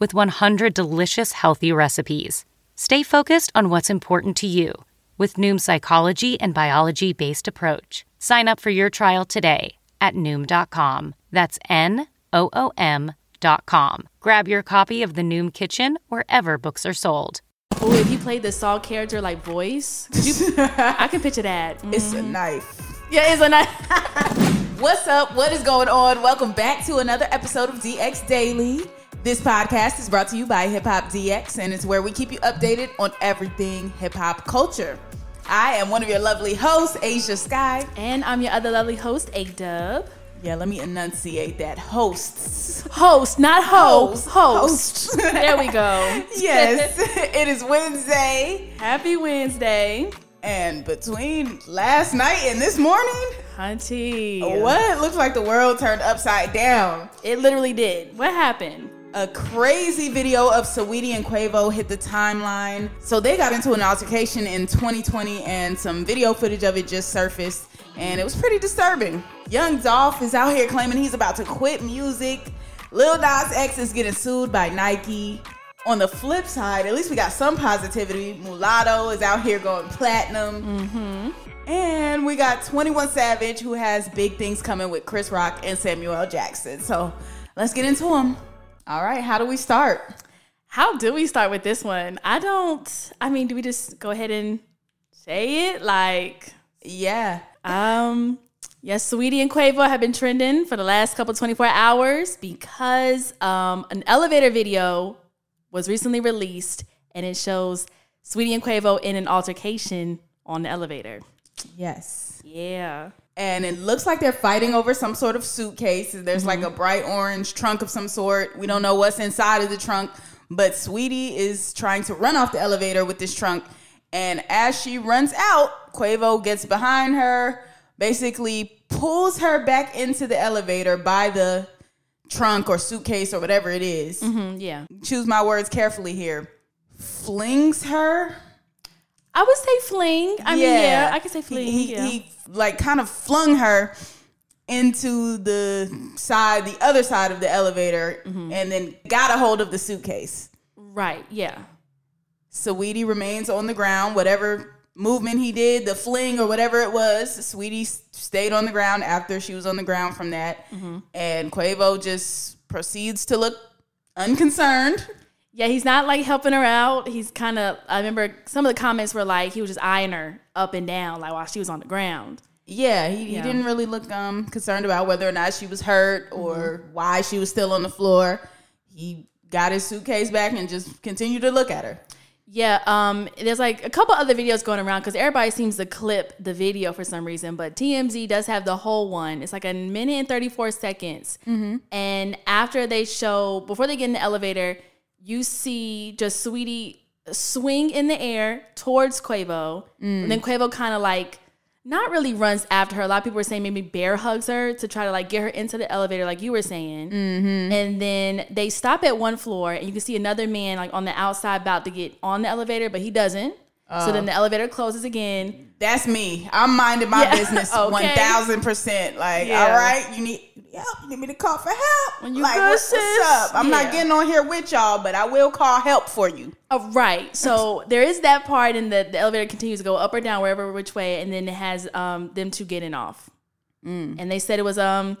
with 100 delicious healthy recipes. Stay focused on what's important to you with Noom's psychology and biology based approach. Sign up for your trial today at Noom.com. That's N O O M.com. Grab your copy of The Noom Kitchen wherever books are sold. Oh, if you played the Saul character like voice, you, I can picture that. Mm-hmm. It's a knife. Yeah, it's a knife. What's up? What is going on? Welcome back to another episode of DX Daily. This podcast is brought to you by Hip Hop DX, and it's where we keep you updated on everything hip hop culture. I am one of your lovely hosts, Ashia Skye. and I'm your other lovely host, Ayeeedubb. Yeah, let me enunciate that. Hosts. Host, not host. Host. Host. there we go. Yes, it is Wednesday, Happy Wednesday, and between last night and this morning, Hunty. what? Looks like the world turned upside down. It literally did. What happened? A crazy video of Saweetie and Quavo hit the timeline. So they got into an altercation in 2020, and some video footage of it just surfaced, and it was pretty disturbing. Young Dolph is out here claiming he's about to quit music. Lil Nas X is getting sued by Nike. On the flip side, at least we got some positivity. Mulatto is out here going platinum. Mm-hmm. And we got 21 Savage, who has big things coming with Chris Rock and Samuel Jackson. So let's get into them. All right, how do we start? How do we start with this one? I don't. I mean, do we just go ahead and say it? Like, Yeah. Um, yes, Saweetie and Quavo have been trending for the last couple 24 hours because um, an elevator video was recently released and it shows Saweetie and Quavo in an altercation on the elevator. Yes. Yeah. And it looks like they're fighting over some sort of suitcase. There's like a bright orange trunk of some sort. We don't know what's inside of the trunk, but Saweetie is trying to run off the elevator with this trunk. And as she runs out, Quavo gets behind her, basically pulls her back into the elevator by the trunk or suitcase or whatever it is. Mm-hmm, yeah. Choose my words carefully here. Flings her I would say fling. I mean, yeah, I could say fling. He, he, yeah. he, like kind of flung her into the side, the other side of the elevator, Mm-hmm. and then got a hold of the suitcase. right. Yeah. Saweetie remains on the ground. Whatever movement he did, the fling or whatever it was, Saweetie stayed on the ground after she was on the ground from that. Mm-hmm. And Quavo just proceeds to look unconcerned. Yeah, he's not like helping her out. He's kind of. I remember some of the comments were like he was just eyeing her up and down, like while she was on the ground. Yeah, he, he didn't really look um concerned about whether or not she was hurt or Mm-hmm. why she was still on the floor. He got his suitcase back and just continued to look at her. Yeah, um, there's like a couple other videos going around because everybody seems to clip the video for some reason, but TMZ does have the whole one. It's like a minute and 34 seconds. And after they show, before they get in the elevator, you see just Saweetie swing in the air towards Quavo. And then Quavo kind of like, not really runs after her. A lot of people were saying maybe bear hugs her to try to like get her into the elevator, like you were saying. Mm-hmm. And then they stop at one floor, and you can see another man like on the outside about to get on the elevator, but he doesn't. so then oh. the elevator closes again. That's me. I'm minding my Yeah, business one thousand percent. Like, Yeah. all right, you need help. You need me to call for help. When you like, good, what- what's up? I'm Yeah. not getting on here with y'all, but I will call help for you. Oh, right. So there is that part, and the, the elevator continues to go up or down, wherever which way, and then it has um, them two getting off. And they said it was um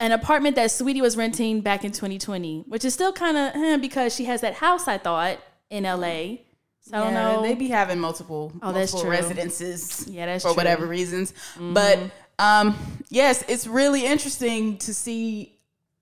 an apartment that Saweetie was renting back in 2020, which is still kind of eh, because she has that house. I thought in LA, So I don't know. They be having multiple, Oh, that's multiple true. residences Yeah, that's for true. Mm-hmm. whatever reasons. But um, yes, it's really interesting to see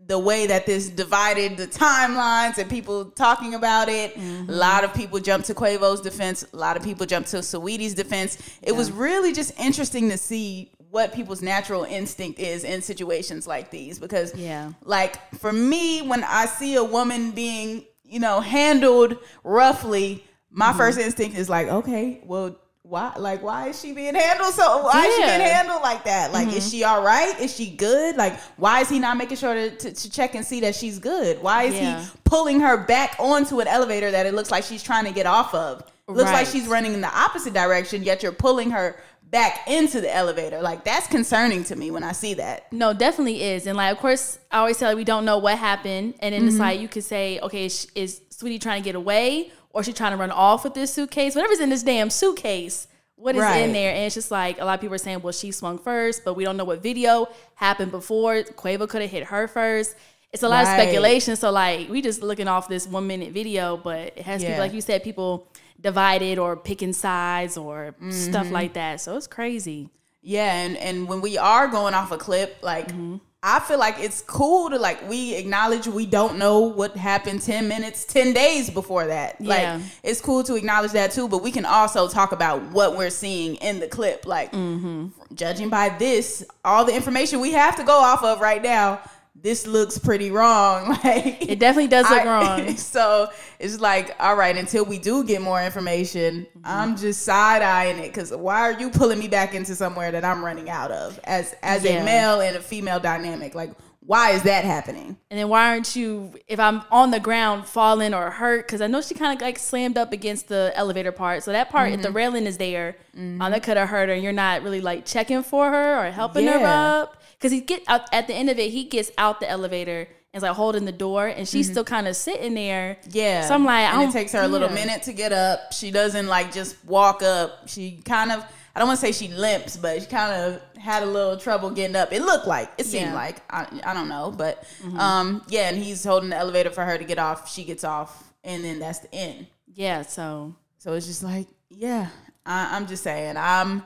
the way that this divided the timelines and people talking about it. Mm-hmm. A lot of people jumped to Quavo's defense. A lot of people jumped to Saweetie's defense. It was really just interesting to see what people's natural instinct is in situations like these because Yeah. like for me when i see a woman being you know handled roughly my Mm-hmm. first instinct is like okay well why like why is she being handled so why is she Mm-hmm. being handled like that like is she all right is she good like why is he not making sure to, to, to check and see that she's good why is Yeah. he pulling her back onto an elevator that it looks like she's trying to get off of looks like she's running in the opposite direction yet you're pulling her back into the elevator like that's concerning to me when i see that No, definitely is. And like, of course, I always say like, we don't know what happened. And then it's Mm-hmm. like, you could say, okay, is, is Saweetie trying to get away or she trying to run off with this suitcase? Whatever's in this damn suitcase, what is Right. in there? And it's just like, a lot of people are saying, well, she swung first, but we don't know what video happened before. Quavo could have hit her first. It's a lot Right. of speculation. So like, we just looking off this one minute video, but it has Yeah. people, like you said, people divided or picking sides or stuff Mm-hmm. like that. So it's crazy. Yeah, and and when we are going off a clip, like Mm-hmm. I feel like it's cool to like we acknowledge we don't know what happened 10 minutes, 10 days before that. Yeah. Like it's cool to acknowledge that too, but we can also talk about what we're seeing in the clip. Like Mm-hmm. judging by this, all the information we have to go off of right now, this looks pretty wrong. Like It definitely does look I- wrong. so it's like, all right, until we do get more information, Mm-hmm. I'm just side eyeing it because why are you pulling me back into somewhere that I'm running out of as as Yeah. a male and a female dynamic? Like, why is that happening? And then why aren't you, if I'm on the ground falling or hurt, because I know she kind of like slammed up against the elevator part. So that part, if the Mm-hmm. railing is there, um, that could have hurt her. And you're not really like checking for her or helping her up. Because he get out at the end of it, he gets out the elevator and is like holding the door, and she's still kind of sitting there. Mm-hmm. Yeah. So I'm like, and it takes her a little yeah. minute to get up. She doesn't like just walk up. She kind of, I don't want to say she limps, but she kind of had a little trouble getting up. It looked like, it seemed Yeah. like, I, I don't know, but um, yeah. And he's holding the elevator for her to get off. She gets off, and then that's the end. Yeah. So So it's just like, yeah, I, I'm just saying, I'm.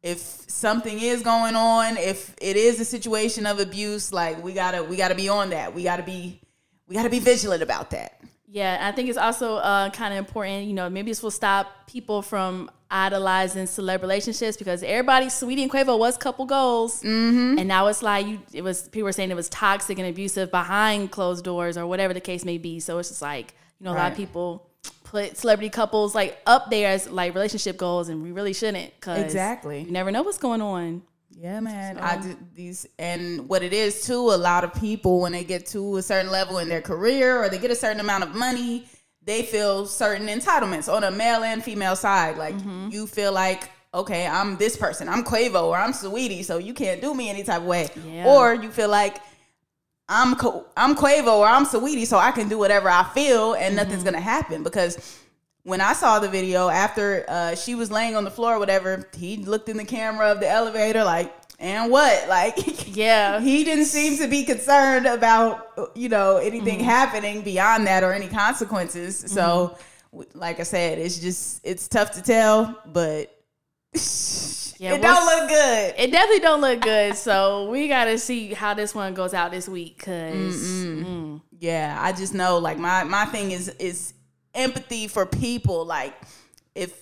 If something is going on, if it is a situation of abuse, like we gotta, we gotta be on that. We gotta be, we gotta be vigilant about that. Yeah, I think it's also uh, kind of important. You know, maybe this will stop people from idolizing celeb relationships because everybody, Saweetie and Quavo was couple goals, mm-hmm. and now it's like you. It was people were saying it was toxic and abusive behind closed doors or whatever the case may be. So it's just like you know, a lot of people put celebrity couples like up there as like relationship goals, and we really shouldn't. Cause Exactly. You never know what's going on. Yeah, man. I did these, and what it is too. A lot of people, when they get to a certain level in their career or they get a certain amount of money, they feel certain entitlements on a male and female side. Like you feel like, okay, I'm this person, I'm Quavo or I'm Saweetie, so you can't do me any type of way. Yeah. Or you feel like I'm I'm Quavo or I'm Saweetie, so I can do whatever I feel and nothing's gonna happen because when I saw the video after uh, she was laying on the floor or whatever, he looked in the camera of the elevator like, and what? Like, Yeah. he didn't seem to be concerned about you know anything Mm-hmm. happening beyond that or any consequences. So, like I said, it's just it's tough to tell, but Yeah, it don't look good. It definitely don't look good. So we got to see how this one goes out this week. because Yeah, I just know like my my thing is is empathy for people. Like if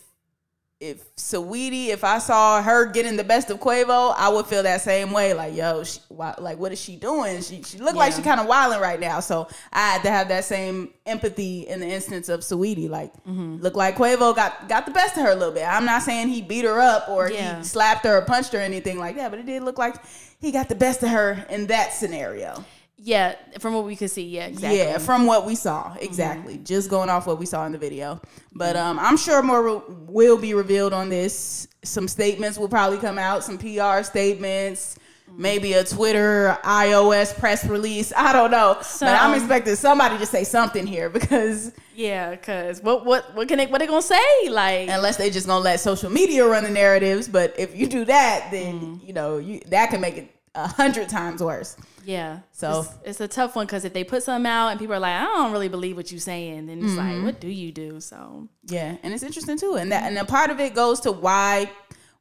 if Saweetie, if I saw her getting the best of Quavo, I would feel that same way. Like yo, she, why, like what is she doing? She she looked like she kind of wilding right now. So I had to have that same empathy in the instance of Saweetie. Like Mm-hmm. look like Quavo got got the best of her a little bit. I'm not saying he beat her up or Yeah. he slapped her or punched her or anything like that, but it did look like he got the best of her in that scenario. Yeah, from what we could see, yeah, exactly. Yeah, from what we saw, mm-hmm. exactly. Just going off what we saw in the video. But um, I'm sure more re- will be revealed on this. Some statements will probably come out, some PR statements, mm-hmm. maybe a Twitter, iOS press release. I don't know, but I'm expecting somebody to say something here because Yeah, because what what what can they what they gonna say? Like unless they just gonna let social media run the narratives, but if you do that, then mm-hmm. you know you that can make it a hundred times worse. Yeah. So- it's, it's a tough one because if they put something out and people are like, I don't really believe what you're saying, then it's Mm-hmm. like, what do you do? So Yeah, and it's interesting too, and that and a part of it goes to why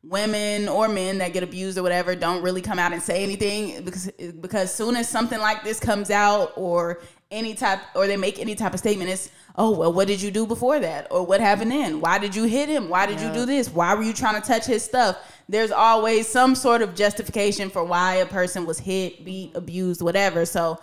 women or men that get abused or whatever don't really come out and say anything because because soon as something like this comes out or any type or they make any type of statement, it's oh well, what did you do before that or what happened then? Why did you hit him? Why did you do this? Why were you trying to touch his stuff? There's always some sort of justification for why a person was hit, beat, abused, whatever. So,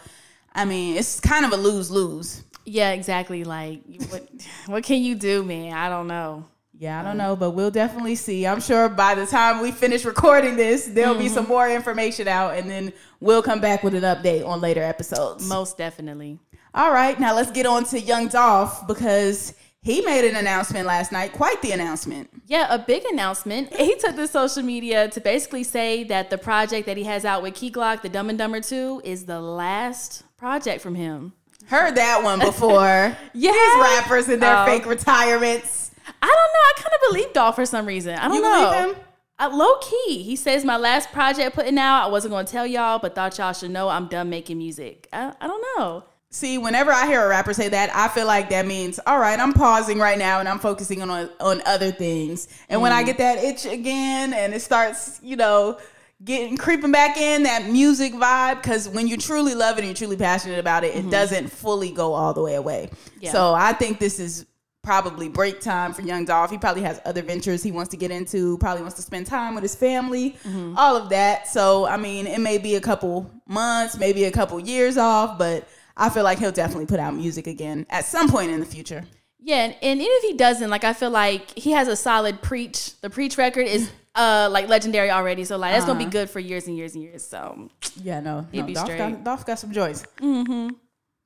I mean, it's kind of a lose lose. yeah, exactly. Like, what what can you do, man? I don't know. Yeah, I don't know, but we'll definitely see. I'm sure by the time we finish recording this, there'll be some mm-hmm. more information out, and then we'll come back with an update on later episodes. Most definitely. All right, now let's get on to Young Dolph because he made an announcement last night. Quite the announcement. Yeah, a big announcement. He took to social media to basically say that the project that he has out with Key Glock, the Dum and Dummer 2, is the last project from him. Heard that one before. Yeah. These rappers and their Oh. fake retirements. I don't know. I kind of believe Dolph for some reason. I don't You know. believe him? I, low key, he says my last project putting out. I wasn't going to tell y'all, but thought y'all should know I'm done making music. I, I don't know. See, whenever I hear a rapper say that, I feel like that means, all right, I'm pausing right now and I'm focusing on on other things. And when I mm. get that itch again and it starts, you know, getting creeping back in that music vibe, because when you truly love it and you're truly passionate about it, it mm-hmm. doesn't fully go all the way away. Yeah. So I think this is probably break time for Young Dolph. He probably has other ventures he wants to get into, probably wants to spend time with his family, all of that. So, I mean, it may be a couple months, maybe a couple years off, but I feel like he'll definitely put out music again at some point in the future. Yeah, and, and even if he doesn't, like I feel like he has a solid preach. The preach record is uh like legendary already, so like that's gonna be good for years and years and years. So Yeah, no, no be Dolph, straight. got, Dolph got some joys. Mm-hmm.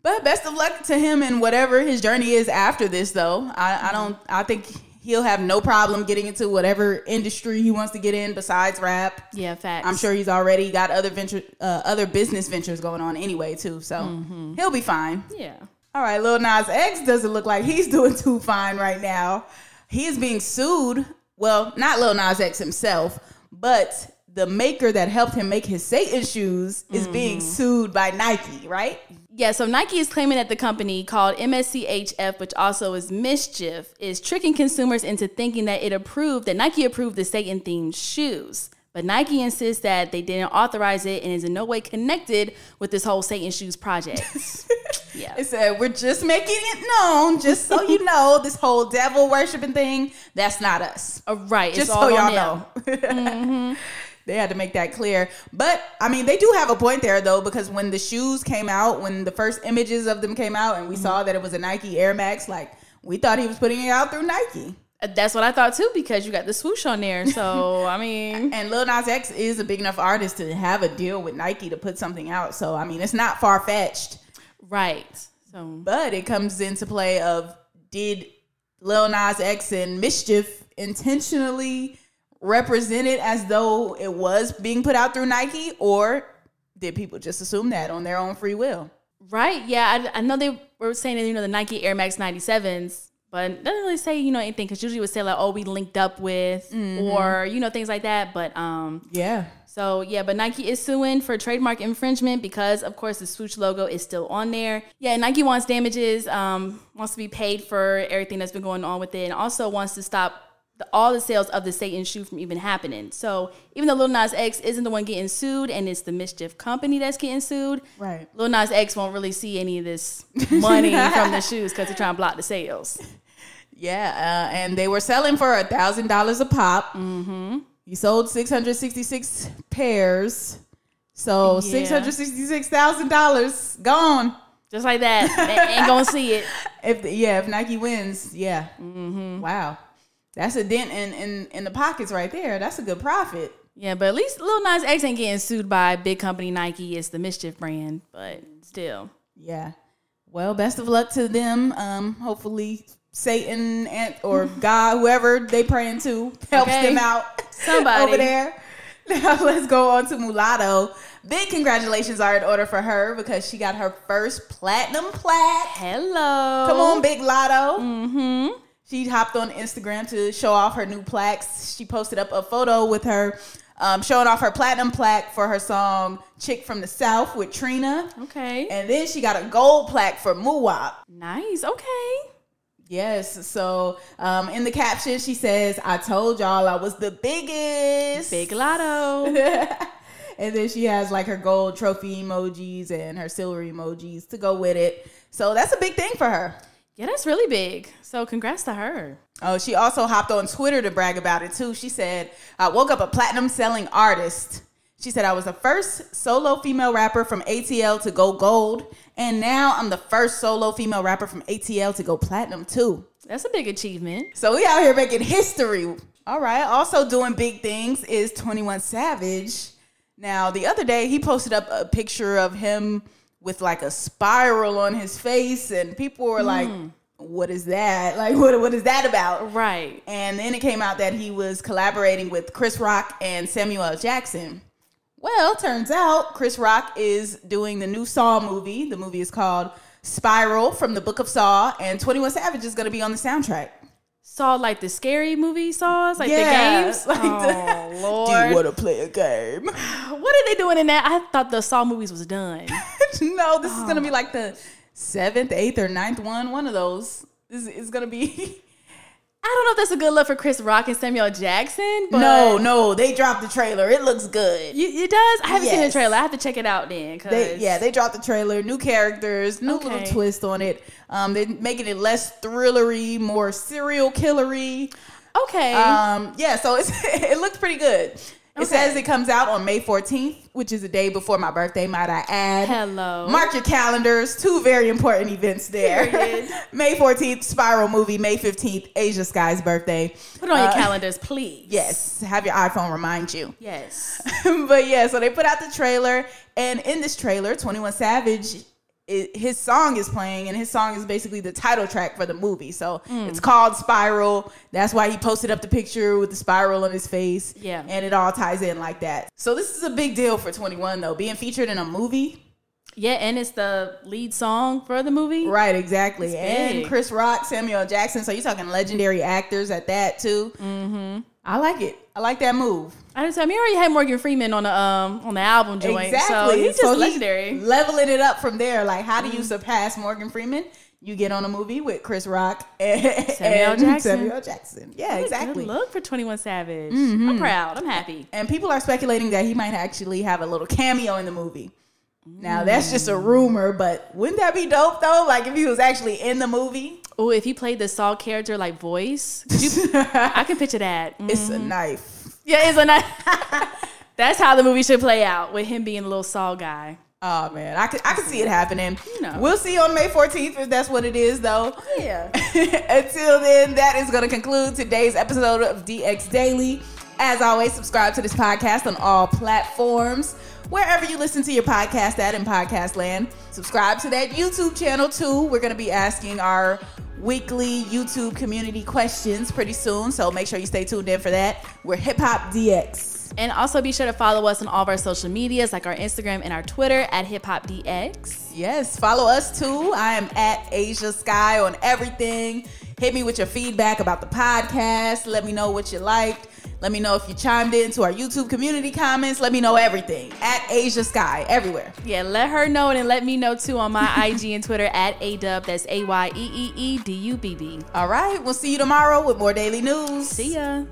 But best of luck to him and whatever his journey is after this, though. I, I don't. I think he'll have no problem getting into whatever industry he wants to get in besides rap. yeah, facts. I'm sure he's already got other venture, uh, other business ventures going on anyway too. So Mm-hmm. he'll be fine. Yeah. All right, Lil Nas X doesn't look like he's doing too fine right now. He is being sued. Well, not Lil Nas X himself, but the maker that helped him make his Satan shoes is being sued by Nike, right? Yeah, so Nike is claiming that the company called MSCHF, which also is Mischief, is tricking consumers into thinking that it approved, that Nike approved the Satan themed shoes. But Nike insists that they didn't authorize it and is in no way connected with this whole Satan shoes project. yeah. It said, We're just making it known, just so you know, this whole devil worshiping thing, that's not us. Uh, right. just it's so all y'all on them. they had to make that clear. But I mean, they do have a point there though, because when the shoes came out, when the first images of them came out, and we saw that it was a Nike Air Max, like we thought he was putting it out through Nike. Uh, That's what I thought too, because you got the swoosh on there. So, I mean, And Lil Nas X is a big enough artist to have a deal with Nike to put something out. So I mean, it's not far fetched. right. So, But it comes into play of did Lil Nas X and Mischief intentionally represent it as though it was being put out through Nike, or did people just assume that on their own free will? right. Yeah. I, I know they were saying that, you know, the Nike Air Max 97s, but doesn't really say, you know, anything because usually it would say, like, oh, we linked up with or, you know, things like that. But, um, Yeah. So yeah, but Nike is suing for trademark infringement because, of course, the swoosh logo is still on there. Yeah, Nike wants damages, um, wants to be paid for everything that's been going on with it, and also wants to stop the, all the sales of the Satan shoe from even happening. So even though Lil Nas X isn't the one getting sued, and it's the Mischief Company that's getting sued, Right. Lil Nas X won't really see any of this money from the shoes because they're trying to block the sales. Yeah. Uh, and they were selling for a thousand dollars a pop. Mm-hmm. He sold six hundred sixty-six pairs. So Yeah. six hundred sixty-six thousand dollars gone. Just like that, ain't gonna see it. If yeah, if Nike wins, yeah. Wow, that's a dent in, in in the pockets right there. That's a good profit. Yeah, but at least Lil Nas X ain't getting sued by big company Nike. It's the Mischief brand, but still. Yeah. Well, best of luck to them. Um, hopefully Satan and or God, whoever they praying to, helps Okay. them out. Somebody. over there. Now let's go on to Mulatto. Big congratulations are in order for her because she got her first platinum plaque. Hello. Come on, Big Latto. Mm-hmm. She hopped on Instagram to show off her new plaques. She posted up a photo with her um, showing off her platinum plaque for her song "Chick from the South" with Trina. Okay. And then she got a gold plaque for Muwop. nice. Okay. Yes. So um, in the caption, she says, "I told y'all I was the biggest." Big Latto. and then she has like her gold trophy emojis and her silver emojis to go with it. So that's a big thing for her. Yeah, that's really big. So congrats to her. Oh, she also hopped on Twitter to brag about it too. She said, I woke up a platinum selling artist. She said, I was the first solo female rapper from ATL to go gold. And now I'm the first solo female rapper from ATL to go platinum too. That's a big achievement. So we out here making history. All right. Also doing big things is 21 Savage. Now, the other day he posted up a picture of him with like a spiral on his face, and people were like, hmm. What is that? Like, what, what is that about? Right. And then it came out that he was collaborating with Chris Rock and Samuel L. Jackson. Well, turns out Chris Rock is doing the new Saw movie. The movie is called Spiral from the Book of Saw, and 21 Savage is going to be on the soundtrack. Saw like the scary movie saws, like Yeah, the games. like oh the- Lord. Do you want to play a game? what are they doing in that? I thought the Saw movies was done. no, this is going to be like the seventh, eighth, or ninth one. One of those is, is going to be. I don't know if that's a good look for Chris Rock and Samuel Jackson, but no, no, they dropped the trailer. It looks good. You, it does. I haven't seen the trailer. I have to check it out then. They, yeah, they dropped the trailer, new characters, new little twist on it. Um, they're making it less thrillery, more serial killery. okay. Um, yeah, so it's it looks pretty good. It Okay. says it comes out on May 14th, which is a day before my birthday, might I add. Hello. Mark your calendars. Two very important events there. May 14th, Spiral movie. May 15th, Ashia Skye's birthday. Put it on your Uh, calendars, please. Yes, have your iPhone remind you. Yes. but yeah, so they put out the trailer, and in this trailer, 21 Savage, i his song is playing, and his song is basically the title track for the movie. So Mm. it's called Spiral. That's why he posted up the picture with the spiral on his face. Yeah. And it all ties in like that. So this is a big deal for 21, though, being featured in a movie. Yeah, and it's the lead song for the movie. Right, exactly. And. Chris Rock, Samuel Jackson. So you're talking legendary actors at that, too. Mm-hmm. I like it. I like that move. I just I mean, already had Morgan Freeman on the um on the album joint. So he's just legendary. leveling it up from there. Like, how do Mm-hmm. you surpass Morgan Freeman? You get on a movie with Chris Rock and Samuel Jackson. Samuel Jackson. Yeah, exactly. Good look for Twenty One Savage. Mm-hmm. I'm proud. I'm happy. And people are speculating that he might actually have a little cameo in the movie. Now that's just a rumor, but wouldn't that be dope though? Like if he was actually in the movie, Oh, if he played the Saw character like voice, you, I can picture that. Mm. it's a knife. Yeah, it's a knife. That's how the movie should play out with him being a little Saw guy. Oh man, I could I could see it happening. You know. We'll see on May 14th if that's what it is though. Yeah. Until then, that is going to conclude today's episode of DX Daily. As always, subscribe to this podcast on all platforms, wherever you listen to your podcast at in podcast land. Subscribe to that YouTube channel too. We're going to be asking our weekly YouTube community questions pretty soon, so make sure you stay tuned in for that. We're Hip Hop DX. And also be sure to follow us on all of our social medias, like our Instagram and our Twitter at Hip Hop DX. Yes, follow us too. I am at Ashia Skye on everything. Hit me with your feedback about the podcast. Let me know what you liked. Let me know if you chimed into our YouTube community comments. Let me know everything at Ashia Skye everywhere. Yeah, let her know and let me know too on my IG and Twitter at Ayeeedubb. That's A Y E E E D U B B. All right, we'll see you tomorrow with more daily news. See ya.